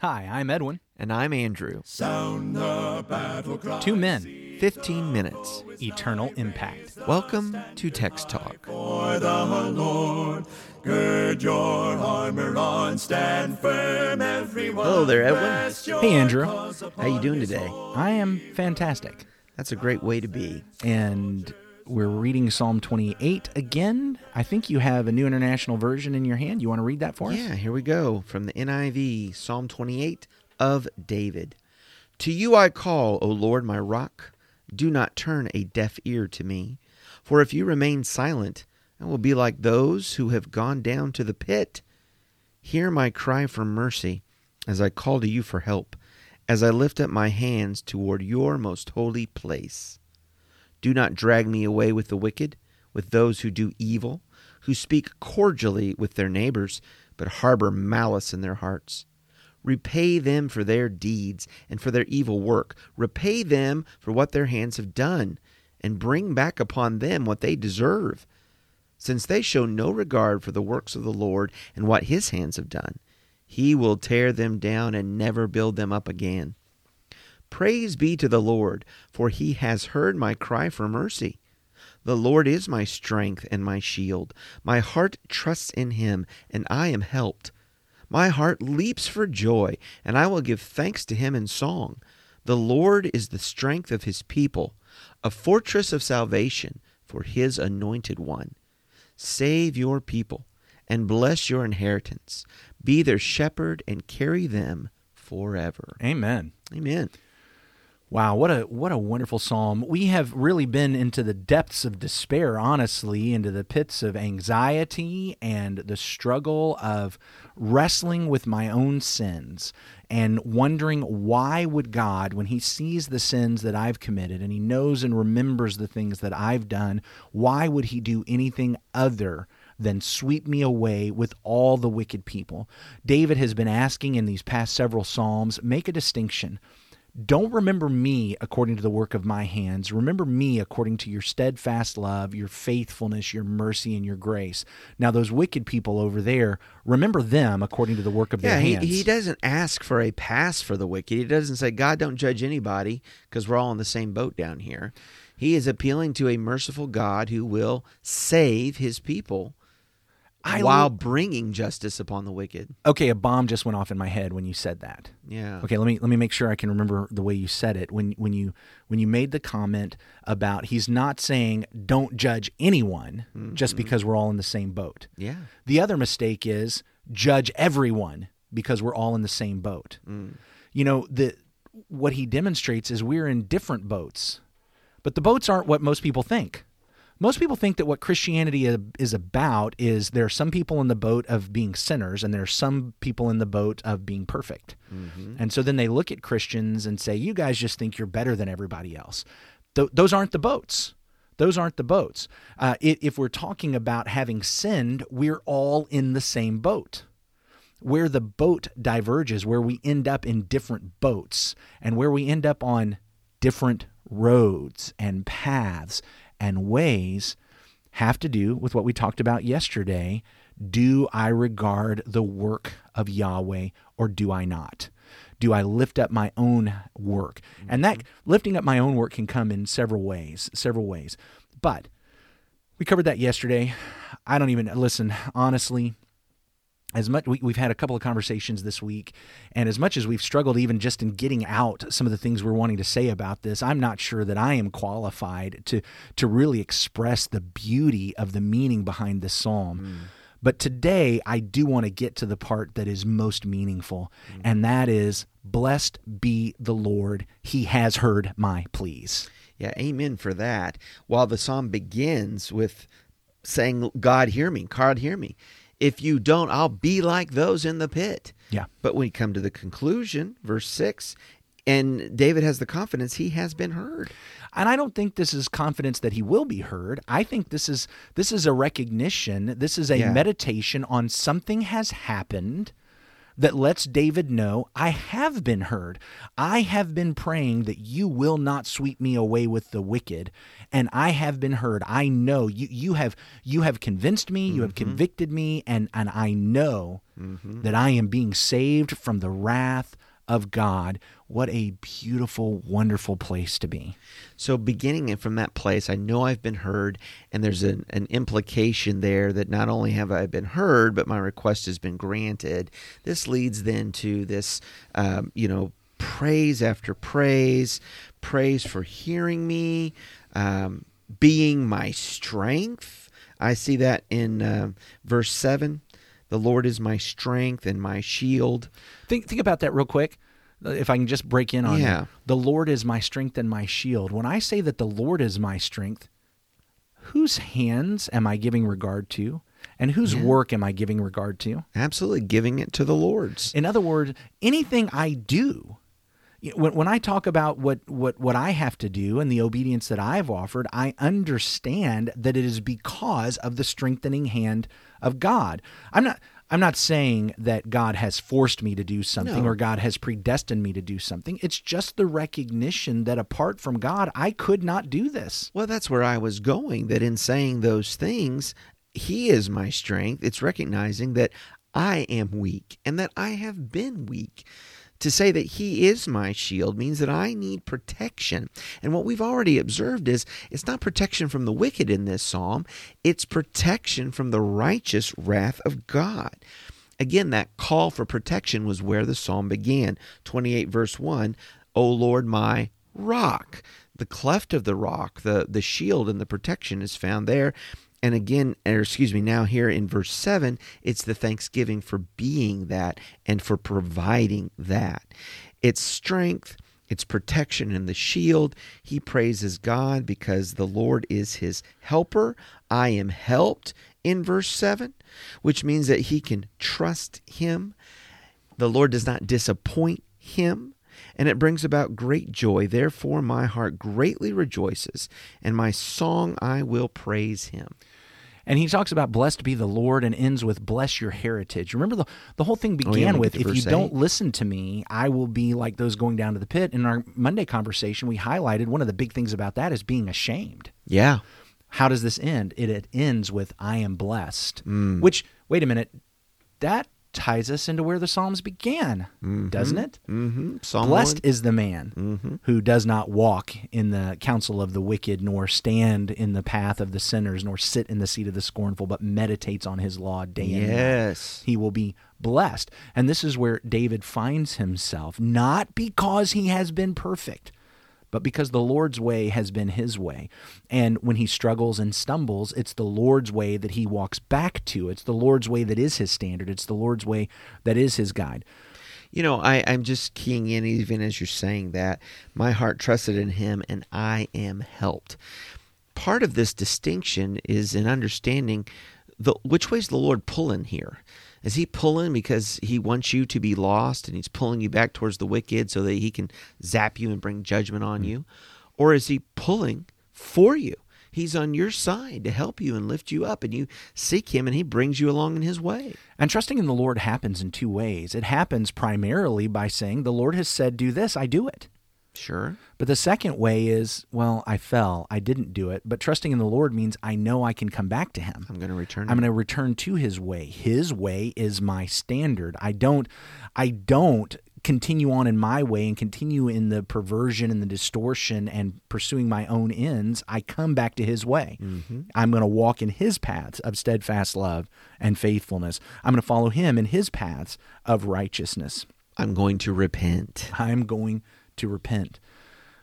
Hi, I'm Edwin. And I'm Andrew. Sound the battle cry. Two men, 15 minutes. eternal impact. Welcome to Text Talk. For the Lord, gird your armor on, stand firm, everyone. Hello there, Edwin. Rest your Hey, Andrew. How you doing today? I am fantastic. That's a great way to be. And we're reading Psalm 28 again. I think you have a new international version in your hand. You want to read that for us? Yeah, here we go from the NIV, Psalm 28 of David. To you I call, O Lord my rock. Do not turn a deaf ear to me. For if you remain silent, I will be like those who have gone down to the pit. Hear my cry for mercy as I call to you for help, as I lift up my hands toward your most holy place. Do not drag me away with the wicked, with those who do evil, who speak cordially with their neighbors, but harbor malice in their hearts. Repay them for their deeds and for their evil work. Repay them for what their hands have done, and bring back upon them what they deserve. Since they show no regard for the works of the Lord and what his hands have done, he will tear them down and never build them up again. Praise be to the Lord, for he has heard my cry for mercy. The Lord is my strength and my shield. My heart trusts in him, and I am helped. My heart leaps for joy, and I will give thanks to him in song. The Lord is the strength of his people, a fortress of salvation for his anointed one. Save your people and bless your inheritance. Be their shepherd and carry them forever. Amen. Amen. Wow, what a what a wonderful psalm. We have really been into the depths of despair, honestly, into the pits of anxiety and the struggle of wrestling with my own sins and wondering why would God when he sees the sins that I've committed and he knows and remembers the things that I've done, why would he do anything other than sweep me away with all the wicked people? David has been asking in these past several psalms, make a distinction. Don't remember me according to the work of my hands. Remember me according to your steadfast love, your faithfulness, your mercy, and your grace. Now, those wicked people over there, remember them according to the work of Yeah, their he, hands. he doesn't ask for a pass for the wicked. He doesn't say, God, don't judge anybody because we're all in the same boat down here. He is appealing to a merciful God who will save his people I while lo- bringing justice upon the wicked. okay, a bomb just went off in my head when you said that. Yeah. Okay, let me let me make sure I can remember the way you said it. When when you when you made the comment about he's not saying don't judge anyone just mm-hmm. because we're all in the same boat. Yeah. The other mistake is judge everyone because we're all in the same boat. Mm. You know, the what he demonstrates is we're in different boats. But the boats aren't what most people think. Most people think that what Christianity is about is there are some people in the boat of being sinners and there are some people in the boat of being perfect. And so then they look at Christians and say, you guys just think you're better than everybody else. Th- those aren't the boats. Those aren't the boats. Uh, if we're talking about having sinned, we're all in the same boat where the boat diverges, where we end up in different boats, and where we end up on different roads and paths and ways, have to do with what we talked about yesterday. Do I regard the work of Yahweh or do I not? Do I lift up my own work? And that mm-hmm. lifting up my own work can come in several ways, several ways. But we covered that yesterday. I don't even listen, honestly as much we, we've had a couple of conversations this week and as much as we've struggled even just in getting out some of the things we're wanting to say about this i'm not sure that i am qualified to to really express the beauty of the meaning behind this psalm hmm. but today i do want to get to the part that is most meaningful hmm. and that is blessed be the lord he has heard my pleas Yeah, amen for that. While the psalm begins with saying, God, hear me, God, hear me. If you don't, I'll be like those in the pit. yeah But when we come to the conclusion, verse 6, and David has the confidence he has been heard. and I don't think this is confidence that he will be heard. I think this is this is a recognition. This is a Yeah. meditation on something has happened that lets David know I have been heard. I have been praying that you will not sweep me away with the wicked, and I have been heard. I know you you have you have convinced me, you have mm-hmm. convicted me, and and I know mm-hmm. that I am being saved from the wrath of God. What a beautiful, wonderful place to be. So, beginning from that place, I know I've been heard, and there's an, an implication there that not only have I been heard, but my request has been granted. This leads then to this, um, you know, praise after praise, praise for hearing me, um, being my strength. I see that in uh, verse 7. The Lord is my strength and my shield. Think think about that real quick. Uh, if I can just break in on Yeah. you. The Lord is my strength and my shield. When I say that the Lord is my strength, whose hands am I giving regard to? And whose work am I giving regard to? Absolutely giving it to the Lord's. In other words, anything I do, when, when I talk about what, what, what I have to do and the obedience that I've offered, I understand that it is because of the strengthening hand of God. I'm not. I'm not saying that God has forced me to do something No. or God has predestined me to do something. It's just the recognition that apart from God, I could not do this. Well, that's where I was going. That in saying those things, He is my strength. It's recognizing that I am weak and that I have been weak. To say that He is my shield means that I need protection. And what we've already observed is it's not protection from the wicked in this psalm, it's protection from the righteous wrath of God. Again, that call for protection was where the psalm began. 28 verse 1 O Lord, my rock. The cleft of the rock, the, the shield and the protection is found there. And again, or excuse me, now here in verse 7, it's the thanksgiving for being that and for providing that. It's strength, it's protection and the shield. He praises God because the Lord is his helper. I am helped in verse 7, which means that he can trust him. The Lord does not disappoint him, and it brings about great joy. Therefore, my heart greatly rejoices, and my song I will praise him. And he talks about blessed be the Lord and ends with bless your heritage. Remember the the whole thing Oh, yeah, began with if you verse don't listen to me, I will be like those going down to the pit. In our Monday conversation, we highlighted one of the big things about that is being ashamed. Yeah. How does this end? It, it ends with I am blessed. Mm. Which wait a minute, that ties us into where the Psalms began, doesn't it? Mm-hmm. Blessed 1. is the man Mm-hmm. who does not walk in the counsel of the wicked, nor stand in the path of the sinners, nor sit in the seat of the scornful, but meditates on his law day and night. Yes. He will be blessed. And this is where David finds himself, not because he has been perfect, but because the Lord's way has been his way. And when he struggles and stumbles, it's the Lord's way that he walks back to. It's the Lord's way that is his standard. It's the Lord's way that is his guide. You know, I, I'm just keying in even as you're saying that. My heart trusted in him and I am helped. Part of this distinction is in understanding the which way's the Lord pulling here? Is he pulling because he wants you to be lost and he's pulling you back towards the wicked so that he can zap you and bring judgment on hmm. you? Or is he pulling for you? He's on your side to help you and lift you up, and you seek him and he brings you along in his way. And trusting in the Lord happens in two ways. It happens primarily by saying, The Lord has said, Do this, I do it. Sure. But the second way is, Well, I fell, I didn't do it. But trusting in the Lord means I know I can come back to Him. I'm going to return. I'm going to return to his way. His way is my standard. I don't I don't continue on in my way and continue in the perversion and the distortion and pursuing my own ends. I come back to his way. Mm-hmm. I'm going to walk in his paths of steadfast love and faithfulness. I'm going to follow him in his paths of righteousness. I'm going to repent. I'm going to repent.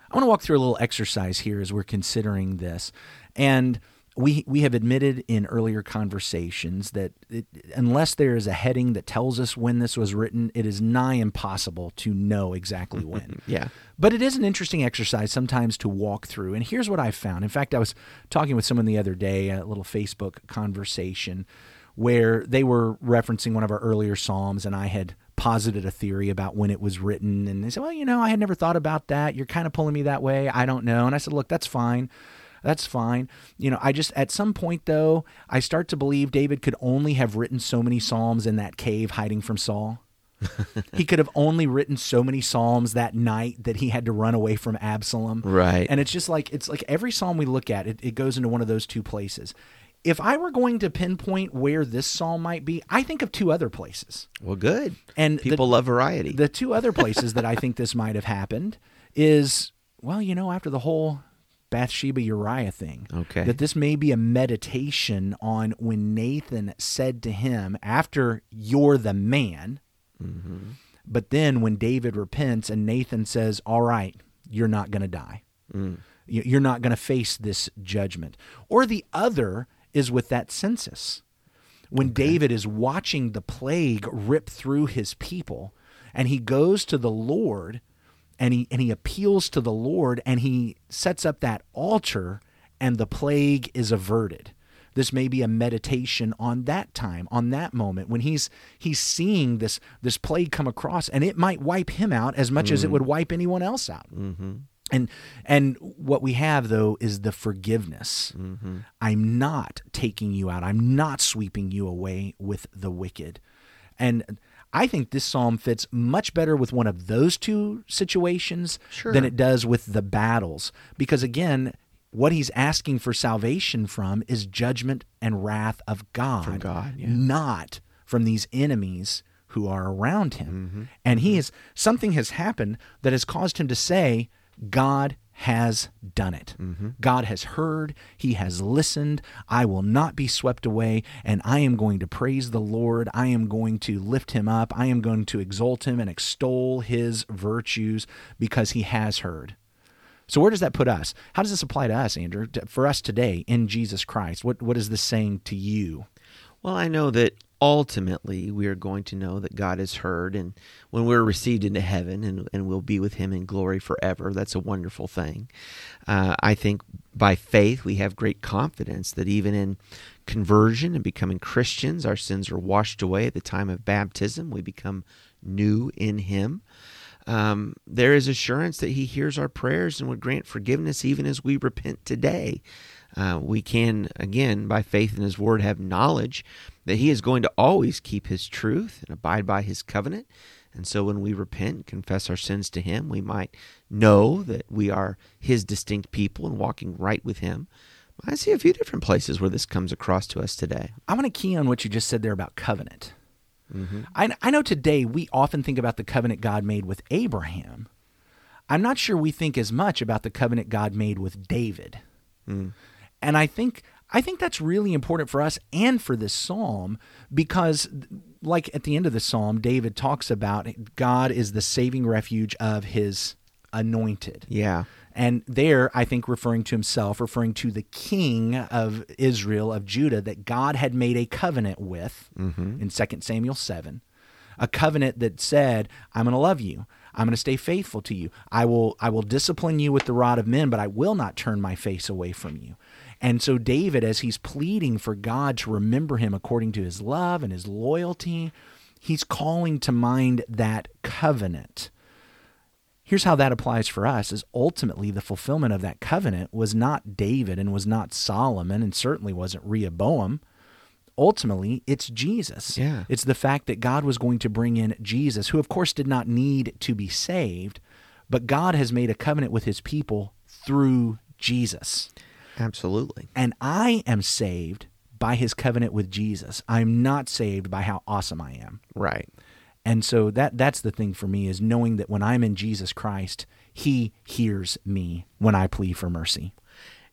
I want to walk through a little exercise here as we're considering this. And we, we have admitted in earlier conversations that it, unless there is a heading that tells us when this was written, it is nigh impossible to know exactly when. Yeah. But it is an interesting exercise sometimes to walk through. And here's what I found. In fact, I was talking with someone the other day, a little Facebook conversation, where they were referencing one of our earlier Psalms, and I had posited a theory about when it was written. And they said, Well, you know, I had never thought about that. You're kind of pulling me that way. I don't know. And I said, Look, that's fine. That's fine. You know, I just, at some point, though, I start to believe David could only have written so many Psalms in that cave hiding from Saul. he could have only written so many psalms that night that he had to run away from Absalom. Right. And it's just like it's like every psalm we look at, it, it goes into one of those two places. If I were going to pinpoint where this psalm might be, I think of two other places. Well, good. And the- people love variety. The two other places that I think this might have happened is, well, you know, after the whole Bathsheba Uriah thing. Okay. That this may be a meditation on when Nathan said to him, after you're the man, mm-hmm. but then when David repents and Nathan says, all right, you're not going to die. Mm. You- You're not going to face this judgment. Or the other is with that census when David is watching the plague rip through his people and he goes to the Lord and he and he appeals to the Lord and he sets up that altar and the plague is averted. This may be a meditation on that time, on that moment when he's he's seeing this this plague come across and it might wipe him out as much as it mm. would wipe anyone else out. Mm-hmm. And and what we have though is the forgiveness. I'm not taking you out. I'm not sweeping you away with the wicked. And I think this psalm fits much better with one of those two situations Sure. than it does with the battles because again what he's asking for salvation from is judgment and wrath of God, From God, yeah. not from these enemies who are around him. Mm-hmm. And he is something has happened that has caused him to say, God has done it. Mm-hmm. God has heard, he has listened. I will not be swept away, and I am going to praise the Lord. I am going to lift him up. I am going to exalt him and extol his virtues because he has heard. So where does that put us? How does this apply to us, Andrew? For us today in Jesus Christ, what what is this saying to you? Well, I know that ultimately we are going to know that God has heard, and when we're received into heaven and, and we'll be with Him in glory forever, that's a wonderful thing. Uh, I think by faith we have great confidence that even in conversion and becoming Christians, our sins are washed away at the time of baptism. We become new in Him. Um, there is assurance that He hears our prayers and would grant forgiveness even as we repent today. Uh, we can, again, by faith in His Word, have knowledge that He is going to always keep His truth and abide by His covenant. And so when we repent and confess our sins to Him, we might know that we are His distinct people and walking right with Him. I see a few different places where this comes across to us today. I want to key on what you just said there about covenant. I, I know today we often think about the covenant God made with Abraham. I'm not sure we think as much about the covenant God made with David. And I think I think that's really important for us and for this psalm because like at the end of the psalm David talks about God is the saving refuge of his anointed. Yeah. And there, I think, referring to himself, referring to the king of Israel, of Judah, that God had made a covenant with mm-hmm. in 2 Samuel 7. A covenant that said, I'm going to love you. I'm going to stay faithful to you. I will, I will discipline you with the rod of men, but I will not turn my face away from you. And so, David, as he's pleading for God to remember him according to his love and his loyalty, he's calling to mind that covenant here's how that applies for us is ultimately the fulfillment of that covenant was not David and was not Solomon and certainly wasn't Rehoboam. Ultimately, it's Jesus. Yeah. It's the fact that God was going to bring in Jesus, who of course did not need to be saved, but God has made a covenant with his people through Jesus. Absolutely. And I am saved by his covenant with Jesus. I'm not saved by how awesome I am. Right. And so that that's the thing for me is knowing that when I'm in Jesus Christ, he hears me when I plead for mercy.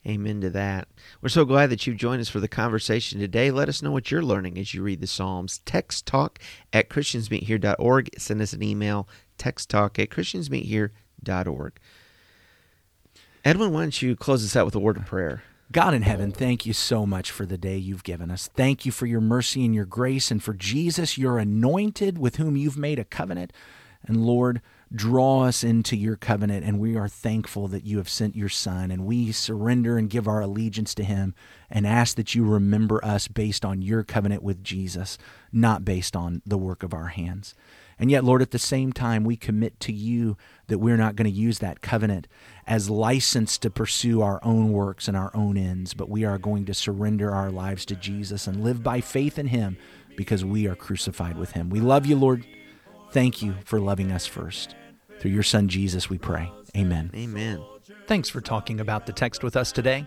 Amen to that. We're so glad that you've joined us for the conversation today. Let us know what you're learning as you read the Psalms. Text talk at christiansmeethere.org. Send us an email, text talk at christiansmeethere.org. Edwin, why don't you close us out with a word of prayer? God in heaven, thank you so much for the day you've given us. Thank you for your mercy and your grace, and for Jesus, your anointed, with whom you've made a covenant. And Lord, draw us into your covenant, and we are thankful that you have sent your Son, and we surrender and give our allegiance to him and ask that you remember us based on your covenant with Jesus, not based on the work of our hands. And yet, Lord, at the same time, we commit to you that we're not going to use that covenant as license to pursue our own works and our own ends, but we are going to surrender our lives to Jesus and live by faith in him because we are crucified with him. We love you, Lord. Thank you for loving us first. Through your Son, Jesus, we pray. Amen. Amen. Thanks for talking about the text with us today.